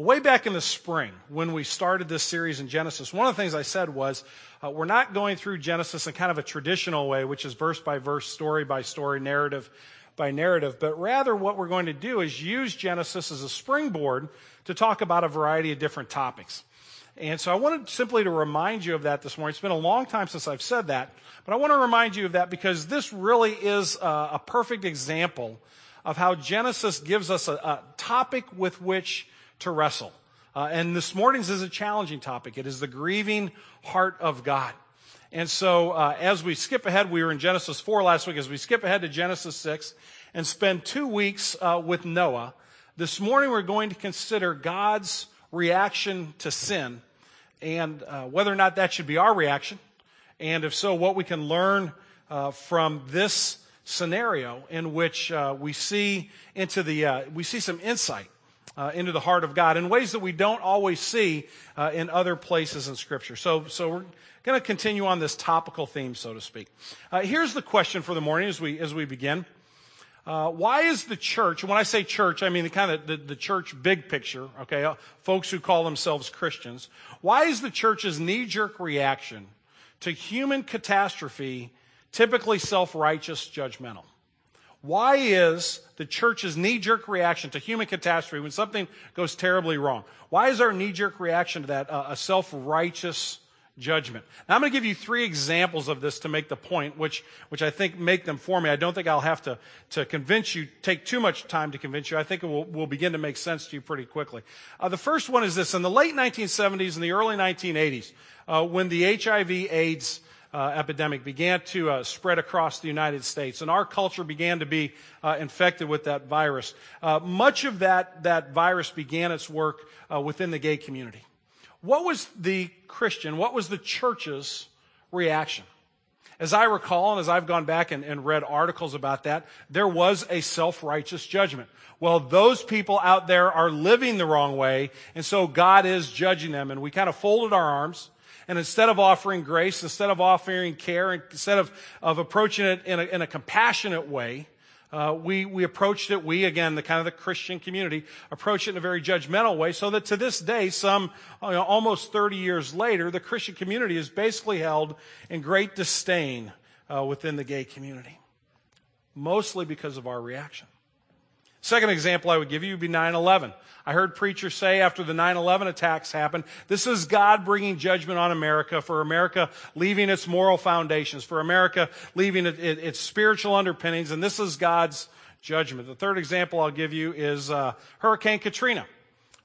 Way back in the spring, when we started this series in Genesis, one of the things I said was uh, we're not going through Genesis in kind of a traditional way, which is verse by verse, story by story, narrative by narrative, but rather what we're going to do is use Genesis as a springboard to talk about a variety of different topics. And so I wanted simply to remind you of that this morning. It's been a long time since I've said that, but I want to remind you of that because this really is a, a perfect example of how Genesis gives us a, a topic with which to wrestle. Uh, and this morning's is a challenging topic. It is the grieving heart of God. And so, uh, as we skip ahead, we were in Genesis 4 last week. As we skip ahead to Genesis 6 and spend two weeks uh, with Noah, this morning we're going to consider God's reaction to sin and uh, whether or not that should be our reaction. And if so, what we can learn uh, from this scenario in which uh, we see into the, we see some insight uh, into the heart of God in ways that we don't always see uh, in other places in Scripture. So, so we're going to continue on this topical theme, so to speak. Uh, here's the question for the morning as we as we begin. Uh, why is the church, when I say church, I mean the kind of the, the church big picture, okay, uh, folks who call themselves Christians. Why is the church's knee-jerk reaction to human catastrophe typically self-righteous, judgmental? Why is the church's knee jerk reaction to human catastrophe when something goes terribly wrong? Why is our knee jerk reaction to that uh, a self righteous judgment? Now, I'm going to give you three examples of this to make the point, which, which I think make them for me. I don't think I'll have to, to convince you, take too much time to convince you. I think it will, will begin to make sense to you pretty quickly. Uh, the first one is this. In the late 1970s and the early 1980s, uh, when the HIV AIDS uh, epidemic began to uh, spread across the United States, and our culture began to be uh, infected with that virus. Uh, much of that, that virus began its work uh, within the gay community. What was the Christian, what was the church's reaction? As I recall, and as I've gone back and, and read articles about that, there was a self-righteous judgment. Well, those people out there are living the wrong way, and so God is judging them. And we kind of folded our arms and instead of offering grace, instead of offering care, instead of, of approaching it in a, in a compassionate way, uh, we, we approached it, we, again, the kind of the Christian community, approached it in a very judgmental way so that to this day, some you know, almost 30 years later, the Christian community is basically held in great disdain uh, within the gay community. Mostly because of our reaction. Second example I would give you would be 9-11. I heard preachers say after the 9-11 attacks happened, this is God bringing judgment on America for America leaving its moral foundations, for America leaving it, it, its spiritual underpinnings, and this is God's judgment. The third example I'll give you is uh, Hurricane Katrina.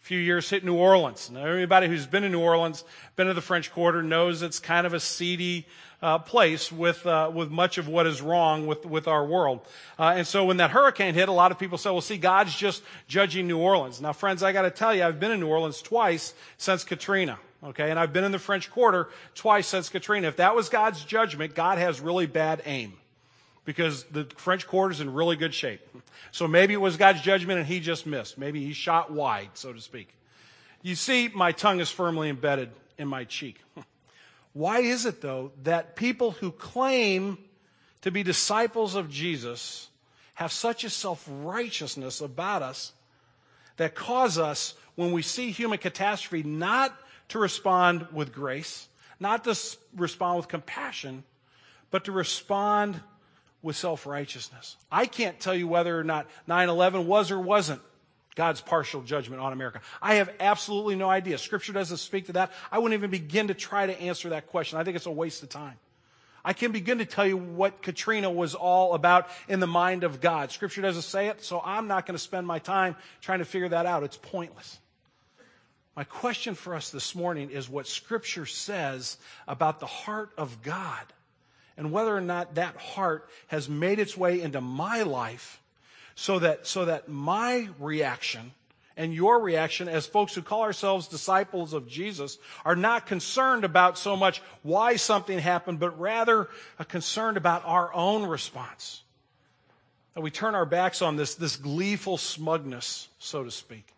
A few years hit New Orleans. Now, everybody who's been to New Orleans, been to the French Quarter, knows it's kind of a seedy uh, place with, uh, with much of what is wrong with, with our world. Uh, and so when that hurricane hit, a lot of people said, well, see, God's just judging New Orleans. Now, friends, I got to tell you, I've been in New Orleans twice since Katrina. Okay, and I've been in the French Quarter twice since Katrina. If that was God's judgment, God has really bad aim because the French Quarter is in really good shape. So maybe it was God's judgment and he just missed. Maybe he shot wide, so to speak. You see, my tongue is firmly embedded in my cheek. Why is it, though, that people who claim to be disciples of Jesus have such a self righteousness about us that cause us, when we see human catastrophe, not to respond with grace, not to respond with compassion, but to respond with self righteousness? I can't tell you whether or not 9 11 was or wasn't God's partial judgment on America? I have absolutely no idea. Scripture doesn't speak to that. I wouldn't even begin to try to answer that question. I think it's a waste of time. I can begin to tell you what Katrina was all about in the mind of God. Scripture doesn't say it, so I'm not going to spend my time trying to figure that out. It's pointless. My question for us this morning is what Scripture says about the heart of God and whether or not that heart has made its way into my life so that, so that my reaction and your reaction as folks who call ourselves disciples of Jesus are not concerned about so much why something happened, but rather concerned about our own response. That we turn our backs on this, this gleeful smugness, so to speak,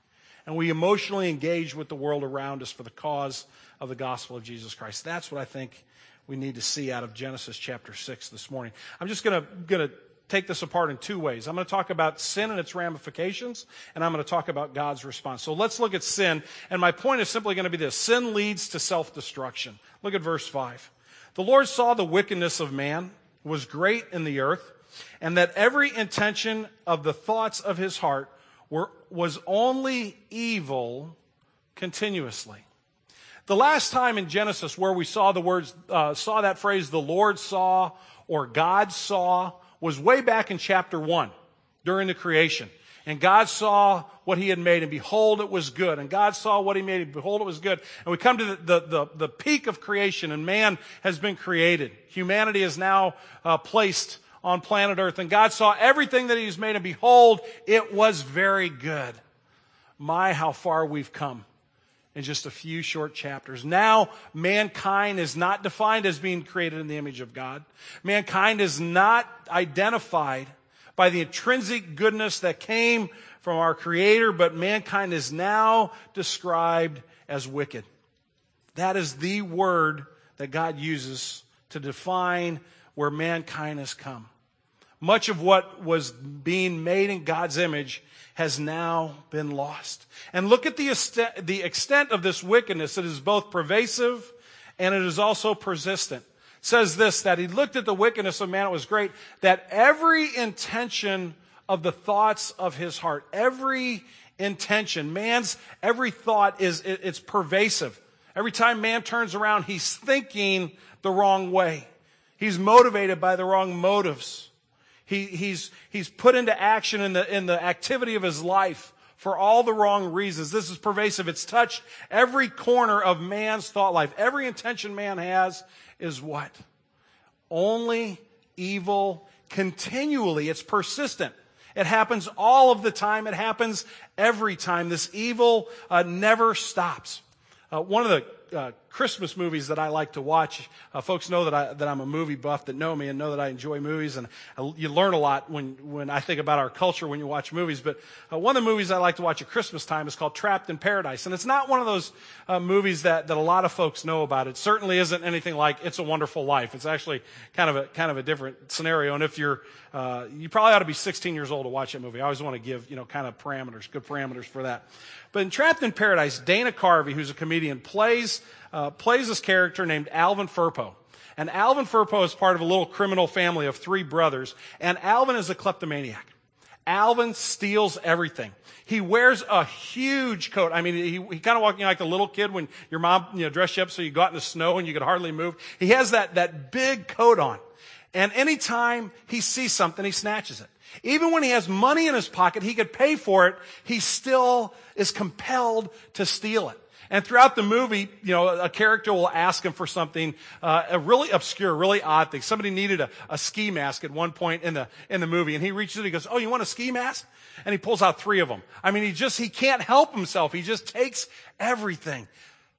and we emotionally engage with the world around us for the cause of the gospel of Jesus Christ. That's what I think we need to see out of Genesis chapter 6 this morning. I'm just going to take this apart in two ways. I'm going to talk about sin and its ramifications, and I'm going to talk about God's response. So let's look at sin. And my point is simply going to be this sin leads to self destruction. Look at verse 5. The Lord saw the wickedness of man was great in the earth, and that every intention of the thoughts of his heart were, was only evil continuously. The last time in Genesis where we saw the words, uh, saw that phrase, the Lord saw or God saw, was way back in chapter 1 during the creation. And God saw what he had made, and behold, it was good. And God saw what he made, and behold, it was good. And we come to the, the, the, the peak of creation, and man has been created. Humanity is now uh, placed on planet Earth. And God saw everything that he's made, and behold, it was very good. My, how far we've come in just a few short chapters. Now, mankind is not defined as being created in the image of God. Mankind is not identified by the intrinsic goodness that came from our Creator, but mankind is now described as wicked. That is the word that God uses to define where mankind has come. Much of what was being made in God's image has now been lost. And look at the extent, the extent of this wickedness. It is both pervasive and it is also persistent. It says this, that he looked at the wickedness of man, it was great, that every intention of the thoughts of his heart, every intention, man's every thought is, it's pervasive. Every time man turns around, he's thinking the wrong way. He's motivated by the wrong motives. He, he's, he's put into action in the, in the activity of his life for all the wrong reasons. This is pervasive. It's touched every corner of man's thought life. Every intention man has is what? Only evil continually. It's persistent. It happens all of the time. It happens every time. This evil uh, never stops. Uh, one of the uh, Christmas movies that I like to watch. Uh, folks know that, I, that I'm a movie buff that know me and know that I enjoy movies. And I, you learn a lot when, when I think about our culture when you watch movies. But uh, one of the movies I like to watch at Christmas time is called Trapped in Paradise. And it's not one of those uh, movies that, that a lot of folks know about. It certainly isn't anything like It's a Wonderful Life. It's actually kind of a, kind of a different scenario. And if you're, uh, you probably ought to be 16 years old to watch that movie. I always want to give, you know, kind of parameters, good parameters for that. But in Trapped in Paradise, Dana Carvey, who's a comedian, plays uh, plays this character named Alvin Firpo. And Alvin Firpo is part of a little criminal family of three brothers. And Alvin is a kleptomaniac. Alvin steals everything. He wears a huge coat. I mean, he, he kind of walking like a little kid when your mom, you know, dressed you up so you got in the snow and you could hardly move. He has that, that big coat on. And anytime he sees something, he snatches it. Even when he has money in his pocket, he could pay for it, he still is compelled to steal it. And throughout the movie, you know, a character will ask him for something, uh, a really obscure, really odd thing. Somebody needed a, a ski mask at one point in the, in the movie, and he reaches in, he goes, oh, you want a ski mask? And he pulls out three of them. I mean, he just, he can't help himself. He just takes everything.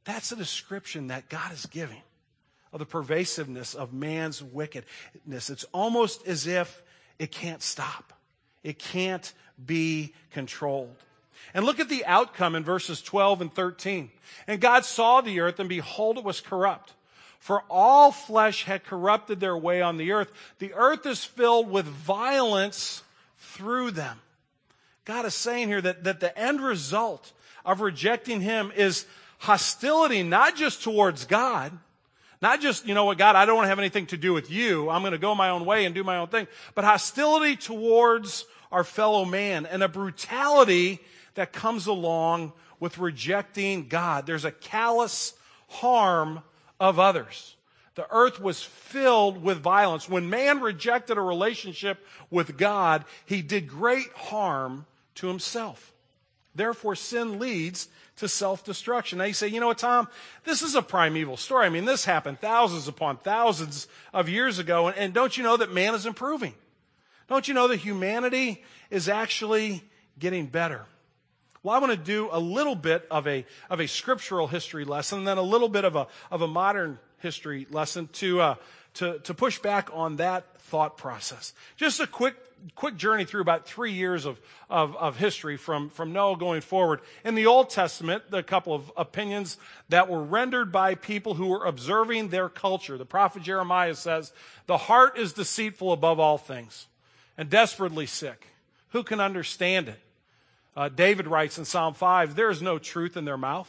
That's a description that God is giving of the pervasiveness of man's wickedness. It's almost as if it can't stop. It can't be controlled. And look at the outcome in verses 12 and 13. And God saw the earth, and behold, it was corrupt. For all flesh had corrupted their way on the earth. The earth is filled with violence through them. God is saying here that, that the end result of rejecting Him is hostility, not just towards God, not just, you know what, God, I don't want to have anything to do with you. I'm going to go my own way and do my own thing, but hostility towards our fellow man and a brutality that comes along with rejecting God. There's a callous harm of others. The earth was filled with violence. When man rejected a relationship with God, he did great harm to himself. Therefore, sin leads to self destruction. Now you say, you know what, Tom? This is a primeval story. I mean, this happened thousands upon thousands of years ago. And, and don't you know that man is improving? Don't you know that humanity is actually getting better? Well, I want to do a little bit of a, of a scriptural history lesson, and then a little bit of a, of a modern history lesson to, uh, to, to push back on that thought process. Just a quick, quick journey through about three years of, of, of history from, from Noah going forward. In the Old Testament, a couple of opinions that were rendered by people who were observing their culture. The prophet Jeremiah says, the heart is deceitful above all things and desperately sick. Who can understand it? Uh, David writes in Psalm 5 There is no truth in their mouth.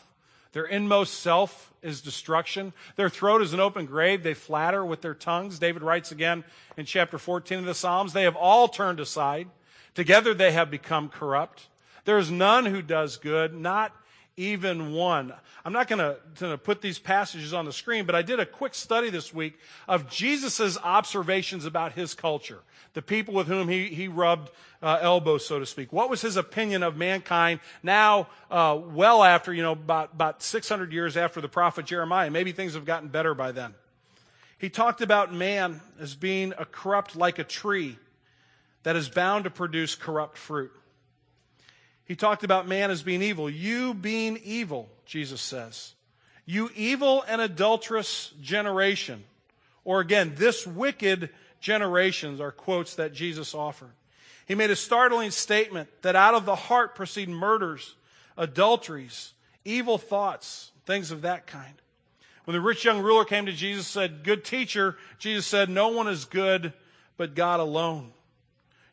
Their inmost self is destruction. Their throat is an open grave. They flatter with their tongues. David writes again in chapter 14 of the Psalms They have all turned aside. Together they have become corrupt. There is none who does good, not even one. I'm not going to put these passages on the screen, but I did a quick study this week of Jesus' observations about his culture, the people with whom he, he rubbed uh, elbows, so to speak. What was his opinion of mankind now, uh, well after, you know, about, about 600 years after the prophet Jeremiah? Maybe things have gotten better by then. He talked about man as being a corrupt like a tree that is bound to produce corrupt fruit. He talked about man as being evil. You being evil, Jesus says. You evil and adulterous generation. Or again, this wicked generations are quotes that Jesus offered. He made a startling statement that out of the heart proceed murders, adulteries, evil thoughts, things of that kind. When the rich young ruler came to Jesus said, Good teacher, Jesus said, No one is good but God alone.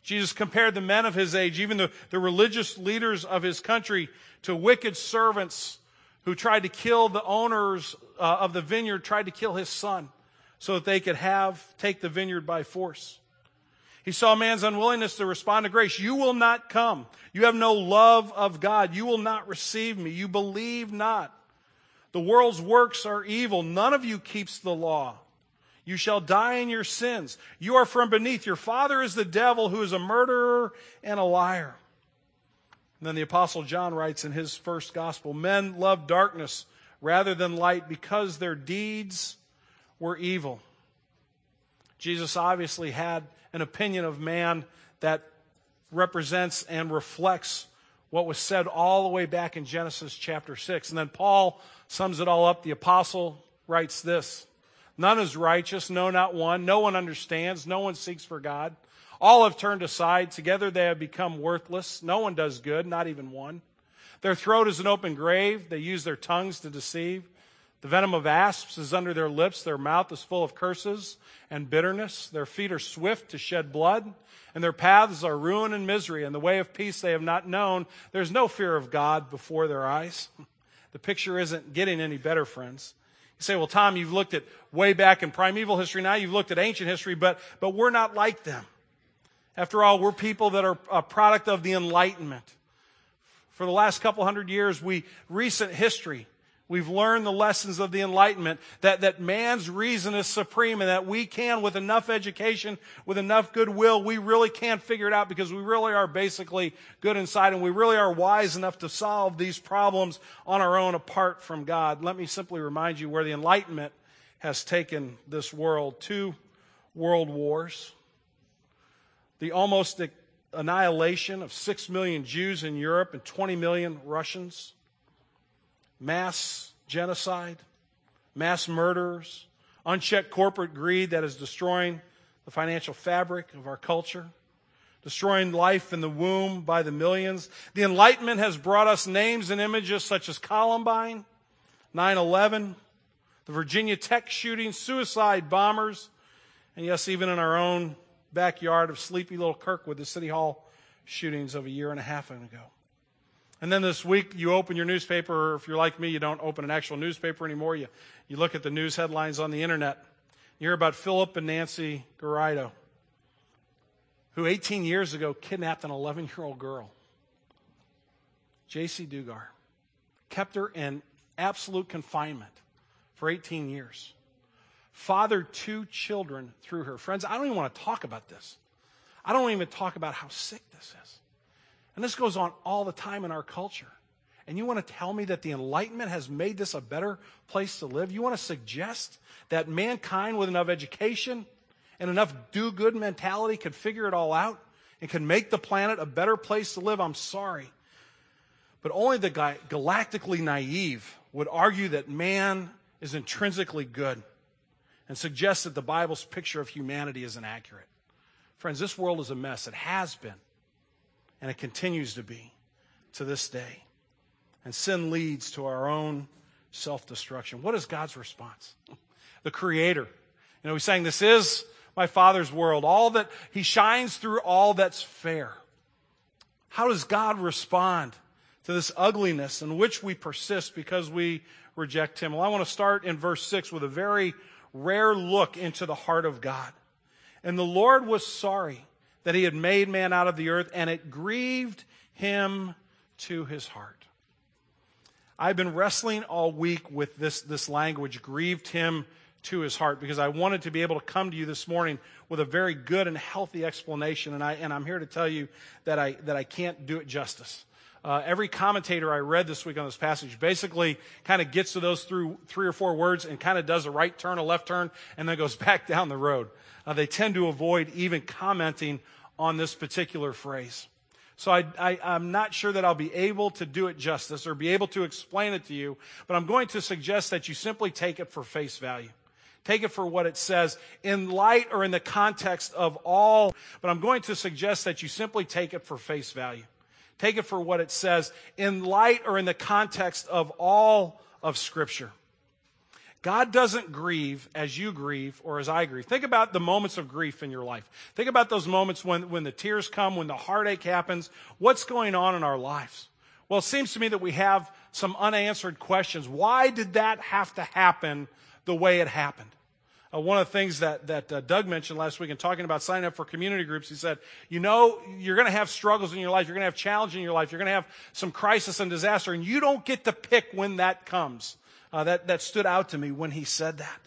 Jesus compared the men of his age, even the, the religious leaders of his country, to wicked servants who tried to kill the owners uh, of the vineyard, tried to kill his son so that they could have, take the vineyard by force. He saw man's unwillingness to respond to grace. You will not come. You have no love of God. You will not receive me. You believe not. The world's works are evil. None of you keeps the law. You shall die in your sins. You are from beneath. Your father is the devil who is a murderer and a liar. And then the apostle John writes in his first gospel, men love darkness rather than light because their deeds were evil. Jesus obviously had an opinion of man that represents and reflects what was said all the way back in Genesis chapter 6. And then Paul sums it all up. The apostle writes this None is righteous, no, not one. No one understands, no one seeks for God. All have turned aside. Together they have become worthless. No one does good, not even one. Their throat is an open grave. They use their tongues to deceive. The venom of asps is under their lips. Their mouth is full of curses and bitterness. Their feet are swift to shed blood, and their paths are ruin and misery. And the way of peace they have not known. There's no fear of God before their eyes. The picture isn't getting any better, friends. You say, well, Tom, you've looked at way back in primeval history. Now you've looked at ancient history, but, but we're not like them. After all, we're people that are a product of the Enlightenment. For the last couple hundred years, we, recent history, We've learned the lessons of the Enlightenment that, that man's reason is supreme and that we can, with enough education, with enough goodwill, we really can figure it out because we really are basically good inside and we really are wise enough to solve these problems on our own apart from God. Let me simply remind you where the Enlightenment has taken this world. Two world wars, the almost annihilation of six million Jews in Europe and 20 million Russians mass genocide, mass murders, unchecked corporate greed that is destroying the financial fabric of our culture, destroying life in the womb by the millions. The Enlightenment has brought us names and images such as Columbine, 9 11, the Virginia Tech shooting, suicide bombers, and yes, even in our own backyard of sleepy little Kirkwood, the City Hall shootings of a year and a half ago. And then this week, you open your newspaper, or if you're like me, you don't open an actual newspaper anymore. You, you look at the news headlines on the internet. You hear about Philip and Nancy Garrido, who 18 years ago kidnapped an 11 year old girl. Jaycee Dugard kept her in absolute confinement for 18 years, fathered two children through her. Friends, I don't even want to talk about this. I don't even talk about how sick this is. And this goes on all the time in our culture. And you want to tell me that the Enlightenment has made this a better place to live? You want to suggest that mankind with enough education and enough do good mentality could figure it all out and can make the planet a better place to live? I'm sorry. But only the galactically naive would argue that man is intrinsically good and suggest that the Bible's picture of humanity is inaccurate. Friends, this world is a mess. It has been and it continues to be to this day. And sin leads to our own self destruction. What is God's response? The Creator. You know, we sang, This is my Father's world, all that He shines through all that's fair. How does God respond to this ugliness in which we persist because we reject Him? Well, I want to start in verse 6 with a very rare look into the heart of God. And the Lord was sorry that He had made man out of the earth, and it grieved Him to His heart. I've been wrestling all week with this, this language, grieved Him to his heart because I wanted to be able to come to you this morning with a very good and healthy explanation. And, I, and I'm here to tell you that I, that I can't do it justice. Uh, every commentator I read this week on this passage basically kind of gets to those through three or four words and kind of does a right turn, a left turn, and then goes back down the road. Uh, they tend to avoid even commenting on this particular phrase. So I, I'm not sure that I'll be able to do it justice or be able to explain it to you, but I'm going to suggest that you simply take it for face value. Take it for what it says in light or in the context of all, but I'm going to suggest that you simply take it for face value. Take it for what it says in light or in the context of all of Scripture. God doesn't grieve as you grieve or as I grieve. Think about the moments of grief in your life. Think about those moments when, when the tears come, when the heartache happens. What's going on in our lives? Well, it seems to me that we have some unanswered questions. Why did that have to happen the way it happened? Uh, one of the things that, that uh, Doug mentioned last week in talking about signing up for community groups, he said, you know, you're going to have struggles in your life. You're going to have challenge in your life. You're going to have some crisis and disaster, and you don't get to pick when that comes. Uh, that, that stood out to me when he said that.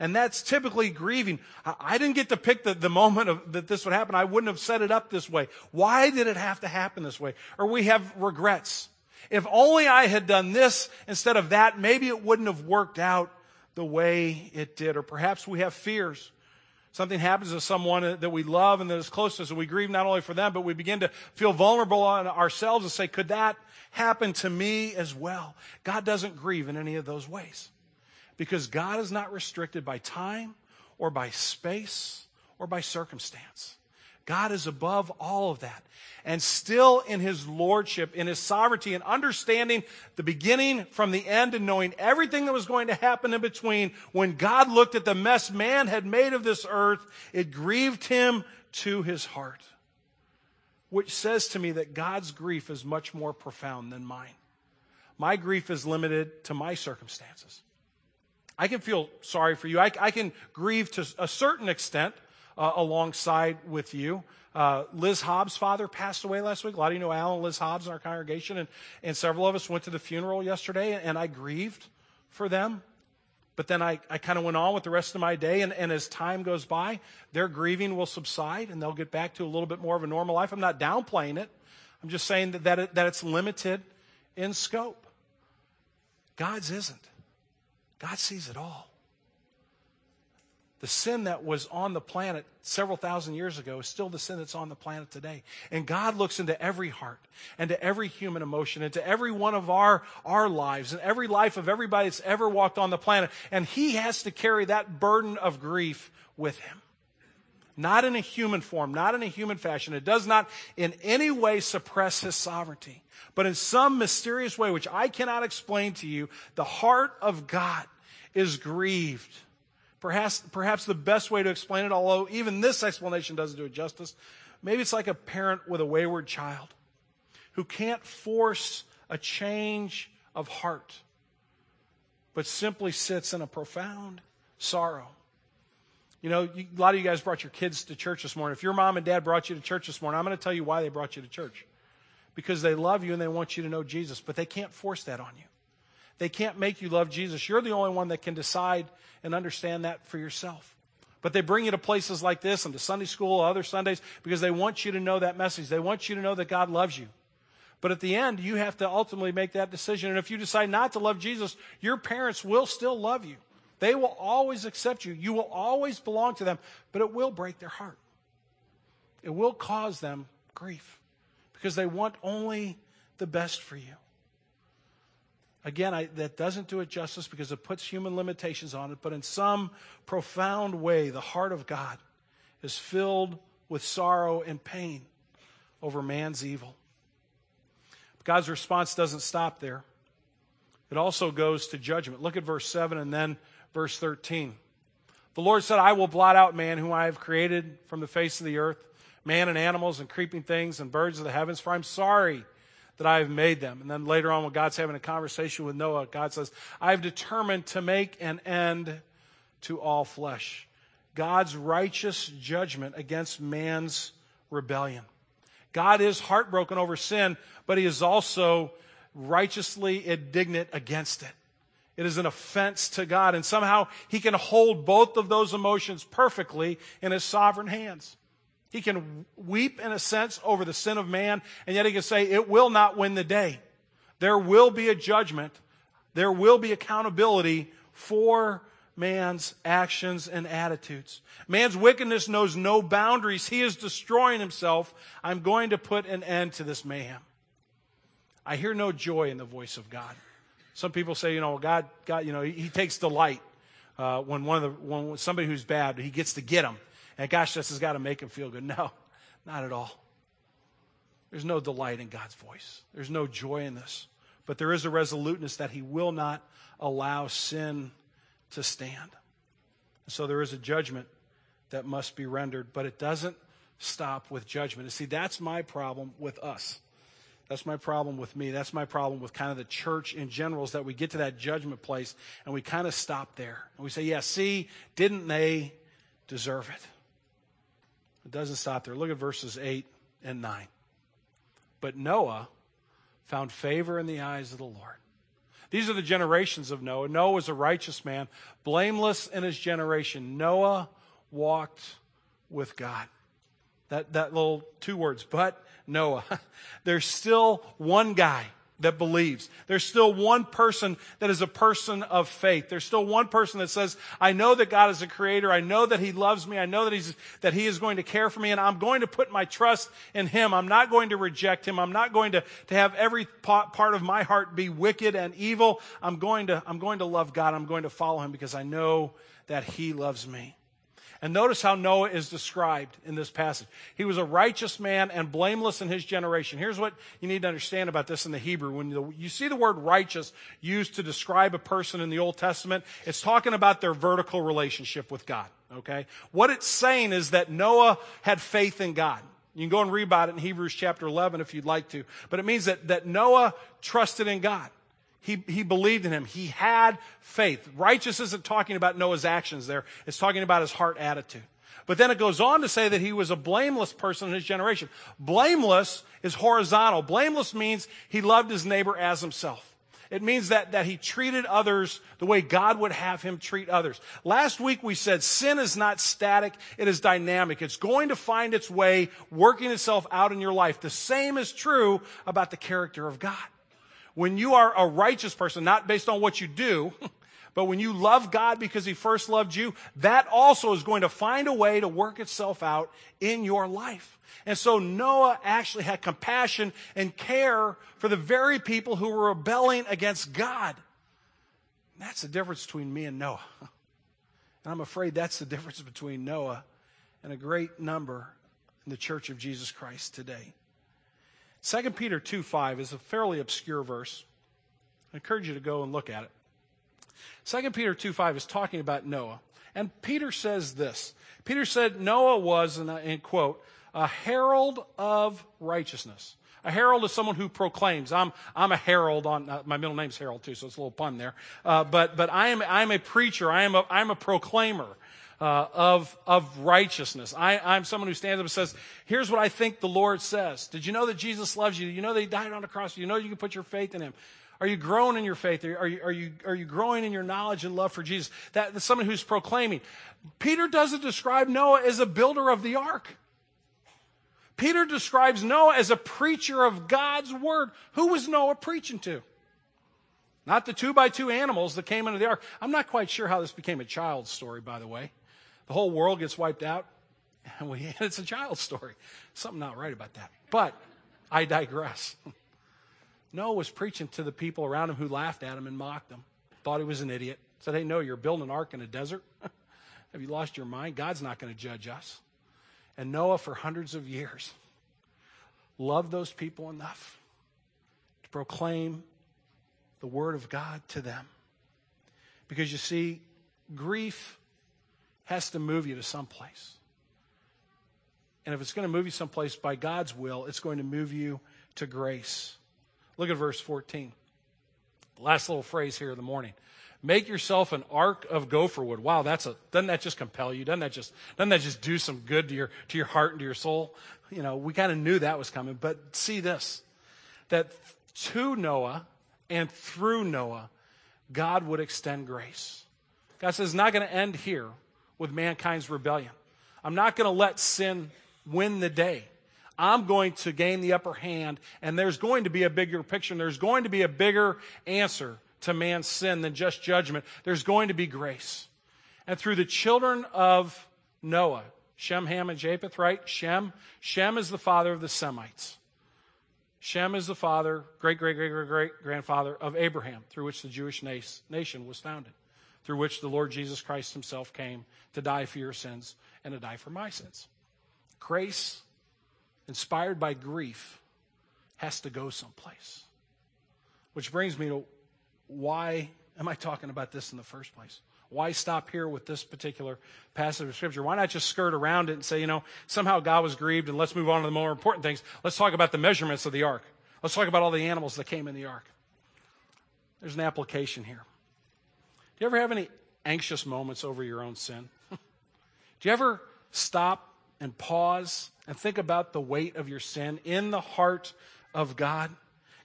And that's typically grieving. I, I didn't get to pick the, the moment of, that this would happen. I wouldn't have set it up this way. Why did it have to happen this way? Or we have regrets. If only I had done this instead of that, maybe it wouldn't have worked out the way it did. Or perhaps we have fears. Something happens to someone that we love and that is close to us, and we grieve not only for them, but we begin to feel vulnerable on ourselves and say, could that happen to me as well? God doesn't grieve in any of those ways. Because God is not restricted by time or by space or by circumstance. God is above all of that. And still in his lordship, in his sovereignty, and understanding the beginning from the end and knowing everything that was going to happen in between, when God looked at the mess man had made of this earth, it grieved him to his heart. Which says to me that God's grief is much more profound than mine. My grief is limited to my circumstances. I can feel sorry for you. I, I can grieve to a certain extent uh, alongside with you. Uh, Liz Hobbs' father passed away last week. A lot of you know Alan Liz Hobbs in our congregation, and, and several of us went to the funeral yesterday, and I grieved for them. But then I, I kind of went on with the rest of my day, and, and as time goes by, their grieving will subside, and they'll get back to a little bit more of a normal life. I'm not downplaying it. I'm just saying that, that, it, that it's limited in scope. God's isn't. God sees it all. The sin that was on the planet several thousand years ago is still the sin that's on the planet today. And God looks into every heart and to every human emotion and to every one of our, our lives and every life of everybody that's ever walked on the planet. And He has to carry that burden of grief with Him. Not in a human form, not in a human fashion. It does not in any way suppress His sovereignty. But in some mysterious way, which I cannot explain to you, the heart of God is grieved Perhaps, perhaps the best way to explain it, although even this explanation doesn't do it justice, maybe it's like a parent with a wayward child who can't force a change of heart, but simply sits in a profound sorrow. You know, you, a lot of you guys brought your kids to church this morning. If your mom and dad brought you to church this morning, I'm going to tell you why they brought you to church. Because they love you and they want you to know Jesus, but they can't force that on you. They can't make you love Jesus. You're the only one that can decide and understand that for yourself. But they bring you to places like this and to Sunday school, other Sundays, because they want you to know that message. They want you to know that God loves you. But at the end, you have to ultimately make that decision. And if you decide not to love Jesus, your parents will still love you. They will always accept you. You will always belong to them, but it will break their heart. It will cause them grief because they want only the best for you. Again, I, that doesn't do it justice because it puts human limitations on it, but in some profound way, the heart of God is filled with sorrow and pain over man's evil. But God's response doesn't stop there, it also goes to judgment. Look at verse 7 and then verse 13. The Lord said, I will blot out man whom I have created from the face of the earth, man and animals and creeping things and birds of the heavens, for I'm sorry that I have made them. And then later on, when God's having a conversation with Noah, God says, I have determined to make an end to all flesh. God's righteous judgment against man's rebellion. God is heartbroken over sin, but he is also righteously indignant against it. It is an offense to God. And somehow he can hold both of those emotions perfectly in his sovereign hands. He can weep, in a sense, over the sin of man, and yet he can say, it will not win the day. There will be a judgment. There will be accountability for man's actions and attitudes. Man's wickedness knows no boundaries. He is destroying himself. I'm going to put an end to this mayhem. I hear no joy in the voice of God. Some people say, you know, God, God, you know, He, he takes delight uh, when one of the when somebody who's bad, He gets to get them, and gosh, this has got to make him feel good. No, not at all. There's no delight in God's voice. There's no joy in this, but there is a resoluteness that He will not allow sin to stand. So there is a judgment that must be rendered, but it doesn't stop with judgment. And see, that's my problem with us. That's my problem with me. That's my problem with kind of the church in general is that we get to that judgment place and we kind of stop there. And we say, yeah, see, didn't they deserve it? It doesn't stop there. Look at verses 8 and 9. But Noah found favor in the eyes of the Lord. These are the generations of Noah. Noah was a righteous man, blameless in his generation. Noah walked with God. That, that little two words, but Noah. There's still one guy that believes. There's still one person that is a person of faith. There's still one person that says, I know that God is a creator. I know that he loves me. I know that he's, that he is going to care for me and I'm going to put my trust in him. I'm not going to reject him. I'm not going to, to have every part of my heart be wicked and evil. I'm going to, I'm going to love God. I'm going to follow him because I know that he loves me. And notice how Noah is described in this passage. He was a righteous man and blameless in his generation. Here's what you need to understand about this in the Hebrew. When you see the word righteous used to describe a person in the Old Testament, it's talking about their vertical relationship with God. Okay? What it's saying is that Noah had faith in God. You can go and read about it in Hebrews chapter 11 if you'd like to. But it means that, that Noah trusted in God. He, he believed in him. He had faith. Righteous isn't talking about Noah's actions there. It's talking about his heart attitude. But then it goes on to say that he was a blameless person in his generation. Blameless is horizontal. Blameless means he loved his neighbor as himself. It means that, that he treated others the way God would have him treat others. Last week we said sin is not static, it is dynamic. It's going to find its way working itself out in your life. The same is true about the character of God when you are a righteous person, not based on what you do, but when you love God because He first loved you, that also is going to find a way to work itself out in your life. And so Noah actually had compassion and care for the very people who were rebelling against God. And that's the difference between me and Noah. And I'm afraid that's the difference between Noah and a great number in the church of Jesus Christ today. 2 Peter 2 5 is a fairly obscure verse. I encourage you to go and look at it. 2 Peter 2 5 is talking about Noah. And Peter says this Peter said Noah was, and I quote, a herald of righteousness. A herald is someone who proclaims. I'm, I'm a herald on, uh, my middle name's Harold too, so it's a little pun there. Uh, but, but I am, I'm a preacher. I am a, I'm a proclaimer uh, of, of righteousness. I, I'm someone who stands up and says, here's what I think the Lord says. Did you know that Jesus loves you? Did You know that he died on the cross? You know you can put your faith in him. Are you growing in your faith? Are you, are you, are you growing in your knowledge and love for Jesus? That, that's someone who's proclaiming. Peter doesn't describe Noah as a builder of the ark. Peter describes Noah as a preacher of God's word. Who was Noah preaching to? Not the two by two animals that came into the ark. I'm not quite sure how this became a child's story, by the way. The whole world gets wiped out. And we, it's a child's story. Something not right about that. But I digress. Noah was preaching to the people around him who laughed at him and mocked him, thought he was an idiot. Said, hey, no, you're building an ark in a desert. Have you lost your mind? God's not going to judge us. And Noah, for hundreds of years, loved those people enough to proclaim the word of God to them. Because you see, grief has to move you to someplace. And if it's going to move you someplace by God's will, it's going to move you to grace. Look at verse 14. Last little phrase here in the morning. Make yourself an ark of gopher wood. Wow, that's a doesn't that just compel you? Doesn't that just doesn't that just do some good to your to your heart and to your soul? You know, we kind of knew that was coming, but see this that to Noah and through Noah, God would extend grace. God says, it's not going to end here with mankind's rebellion. I'm not going to let sin win the day. I'm going to gain the upper hand, and there's going to be a bigger picture, and there's going to be a bigger answer to man's sin than just judgment. There's going to be grace. And through the children of Noah, Shem, Ham, and Japheth, right? Shem. Shem is the father of the Semites. Shem is the father, great, great, great, great, great grandfather of Abraham, through which the Jewish nation was founded, through which the Lord Jesus Christ himself came to die for your sins and to die for my sins. Grace, inspired by grief, has to go someplace. Which brings me to why am I talking about this in the first place? Why stop here with this particular passage of scripture? Why not just skirt around it and say, you know, somehow God was grieved and let's move on to the more important things. Let's talk about the measurements of the ark. Let's talk about all the animals that came in the ark. There's an application here. Do you ever have any anxious moments over your own sin? Do you ever stop and pause and think about the weight of your sin in the heart of God?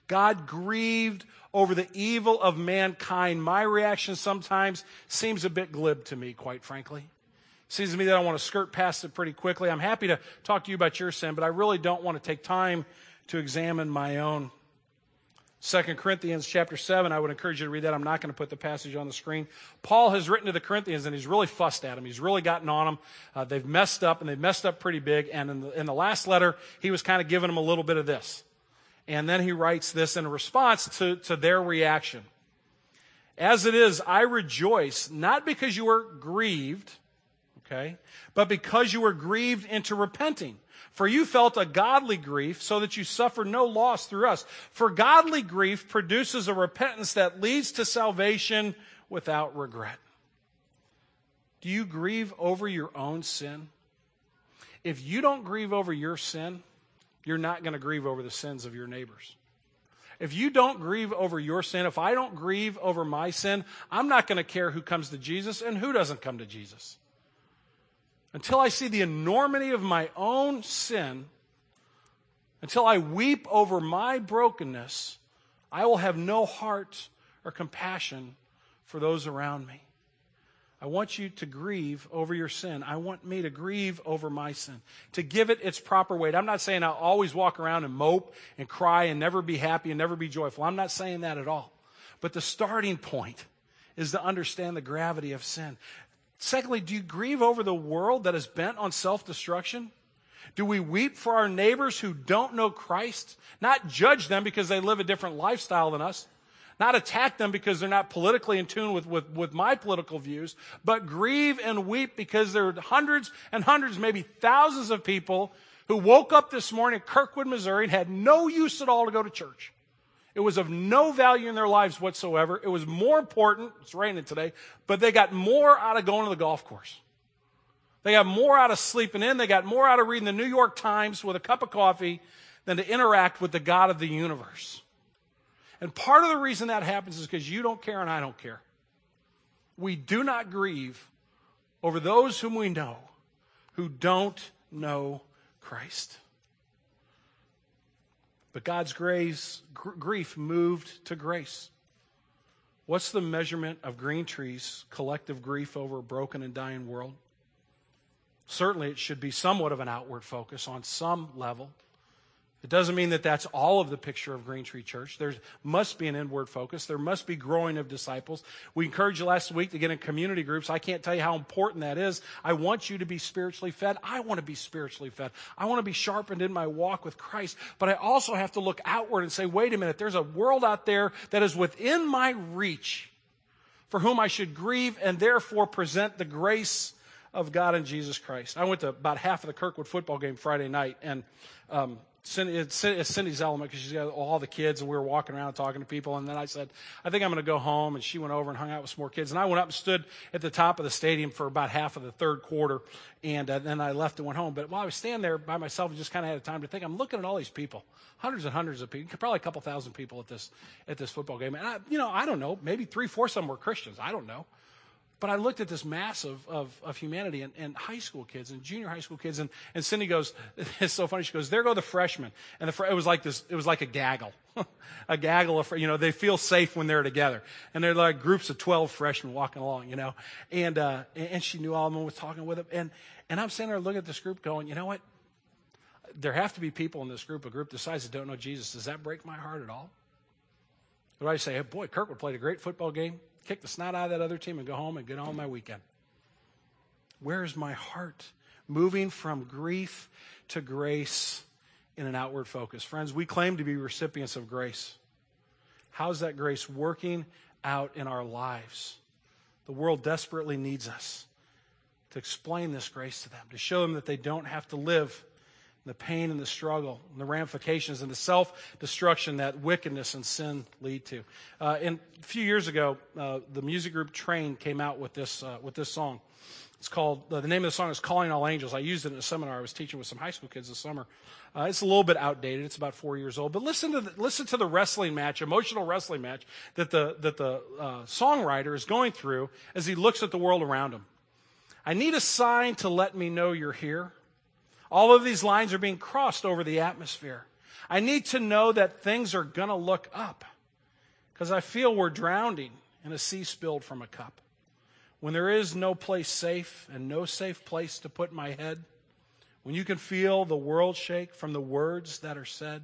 God grieved over the evil of mankind. My reaction sometimes seems a bit glib to me, quite frankly. It seems to me that I want to skirt past it pretty quickly. I'm happy to talk to you about your sin, but I really don't want to take time to examine my own. 2 Corinthians chapter 7, I would encourage you to read that. I'm not going to put the passage on the screen. Paul has written to the Corinthians and he's really fussed at them. He's really gotten on them. Uh, they've messed up and they've messed up pretty big. And in the, in the last letter, he was kind of giving them a little bit of this. And then he writes this in response to, to their reaction. As it is, I rejoice, not because you were grieved, okay, but because you were grieved into repenting. For you felt a godly grief so that you suffered no loss through us. For godly grief produces a repentance that leads to salvation without regret. Do you grieve over your own sin? If you don't grieve over your sin, you're not going to grieve over the sins of your neighbors. If you don't grieve over your sin, if I don't grieve over my sin, I'm not going to care who comes to Jesus and who doesn't come to Jesus. Until I see the enormity of my own sin, until I weep over my brokenness, I will have no heart or compassion for those around me. I want you to grieve over your sin. I want me to grieve over my sin, to give it its proper weight. I'm not saying I'll always walk around and mope and cry and never be happy and never be joyful. I'm not saying that at all. But the starting point is to understand the gravity of sin. Secondly, do you grieve over the world that is bent on self destruction? Do we weep for our neighbors who don't know Christ? Not judge them because they live a different lifestyle than us, not attack them because they're not politically in tune with, with, with my political views, but grieve and weep because there are hundreds and hundreds, maybe thousands of people who woke up this morning in Kirkwood, Missouri and had no use at all to go to church. It was of no value in their lives whatsoever. It was more important, it's raining today, but they got more out of going to the golf course. They got more out of sleeping in. They got more out of reading the New York Times with a cup of coffee than to interact with the God of the universe. And part of the reason that happens is because you don't care and I don't care. We do not grieve over those whom we know who don't know Christ. But God's grace, gr- grief moved to grace. What's the measurement of Green Tree's collective grief over a broken and dying world? Certainly, it should be somewhat of an outward focus on some level. It doesn't mean that that's all of the picture of Green Tree Church. There must be an inward focus. There must be growing of disciples. We encouraged you last week to get in community groups. I can't tell you how important that is. I want you to be spiritually fed. I want to be spiritually fed. I want to be sharpened in my walk with Christ. But I also have to look outward and say, wait a minute, there's a world out there that is within my reach for whom I should grieve and therefore present the grace of God in Jesus Christ. I went to about half of the Kirkwood football game Friday night and um, Cindy, it's Cindy's element because she's got all the kids, and we were walking around talking to people. And then I said, I think I'm going to go home. And she went over and hung out with some more kids. And I went up and stood at the top of the stadium for about half of the third quarter. And uh, then I left and went home. But while I was standing there by myself, I just kind of had time to think. I'm looking at all these people, hundreds and hundreds of people, probably a couple thousand people at this at this football game. And I, you know, I don't know, maybe three, four of them were Christians. I don't know. But I looked at this mass of, of, of humanity and, and, high school kids and junior high school kids. And, and Cindy goes, it's so funny. She goes, there go the freshmen. And the, fr- it was like this, it was like a gaggle, a gaggle of, you know, they feel safe when they're together. And they're like groups of 12 freshmen walking along, you know. And, uh, and she knew all of them was talking with them. And, and I'm sitting there looking at this group going, you know what? There have to be people in this group, a group the size that don't know Jesus. Does that break my heart at all? Do I say, hey, boy, Kirkwood played a great football game kick the snot out of that other team and go home and get on my weekend? Where is my heart? Moving from grief to grace in an outward focus. Friends, we claim to be recipients of grace. How's that grace working out in our lives? The world desperately needs us to explain this grace to them, to show them that they don't have to live the pain and the struggle and the ramifications and the self destruction that wickedness and sin lead to. Uh, and a few years ago, uh, the music group Train came out with this, uh, with this song. It's called, uh, the name of the song is Calling All Angels. I used it in a seminar I was teaching with some high school kids this summer. Uh, it's a little bit outdated. It's about four years old. But listen to the, listen to the wrestling match, emotional wrestling match that the, that the uh, songwriter is going through as he looks at the world around him. I need a sign to let me know you're here. All of these lines are being crossed over the atmosphere. I need to know that things are going to look up because I feel we're drowning in a sea spilled from a cup. When there is no place safe and no safe place to put my head, when you can feel the world shake from the words that are said,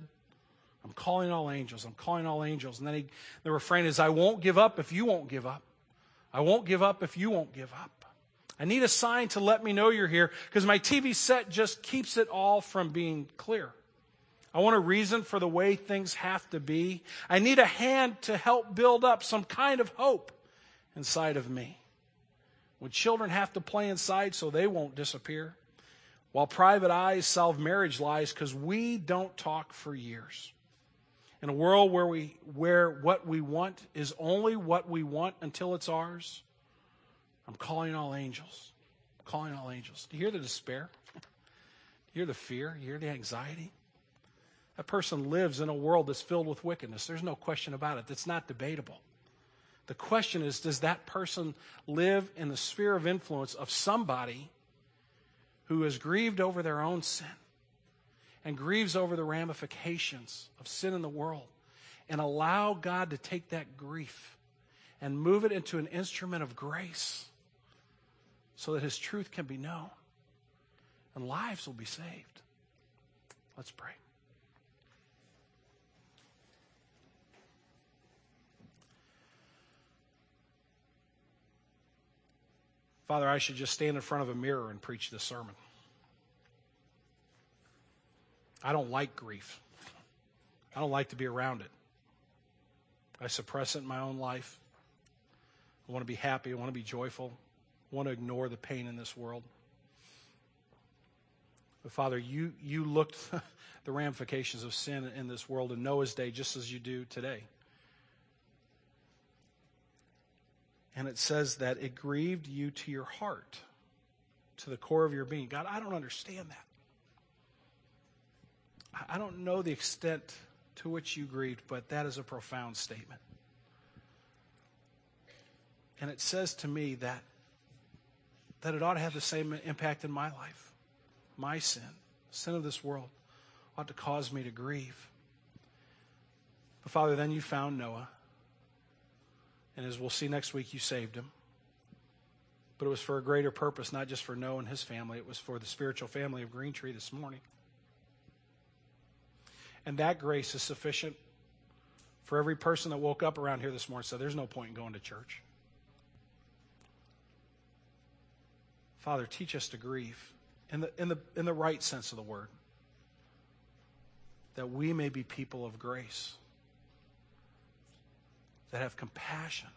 I'm calling all angels. I'm calling all angels. And then he, the refrain is, I won't give up if you won't give up. I won't give up if you won't give up. I need a sign to let me know you're here because my TV set just keeps it all from being clear. I want a reason for the way things have to be. I need a hand to help build up some kind of hope inside of me. When children have to play inside so they won't disappear, while private eyes solve marriage lies because we don't talk for years. In a world where, we, where what we want is only what we want until it's ours, I'm calling all angels. I'm calling all angels. Do you hear the despair? Do you hear the fear? Do you hear the anxiety? That person lives in a world that's filled with wickedness. There's no question about it. That's not debatable. The question is does that person live in the sphere of influence of somebody who is grieved over their own sin and grieves over the ramifications of sin in the world and allow God to take that grief and move it into an instrument of grace so that his truth can be known and lives will be saved. Let's pray. Father, I should just stand in front of a mirror and preach this sermon. I don't like grief. I don't like to be around it. I suppress it in my own life. I want to be happy. I want to be joyful want to ignore the pain in this world. But Father, you, you looked the ramifications of sin in this world in Noah's day just as you do today. And it says that it grieved you to your heart, to the core of your being. God, I don't understand that. I don't know the extent to which you grieved, but that is a profound statement. And it says to me that that it ought to have the same impact in my life. My sin, sin of this world, ought to cause me to grieve. But Father, then you found Noah. And as we'll see next week, you saved him. But it was for a greater purpose, not just for Noah and his family, it was for the spiritual family of Green Tree this morning. And that grace is sufficient for every person that woke up around here this morning said, There's no point in going to church. Father, teach us to grieve in the, in the, in the right sense of the word, that we may be people of grace, that have compassion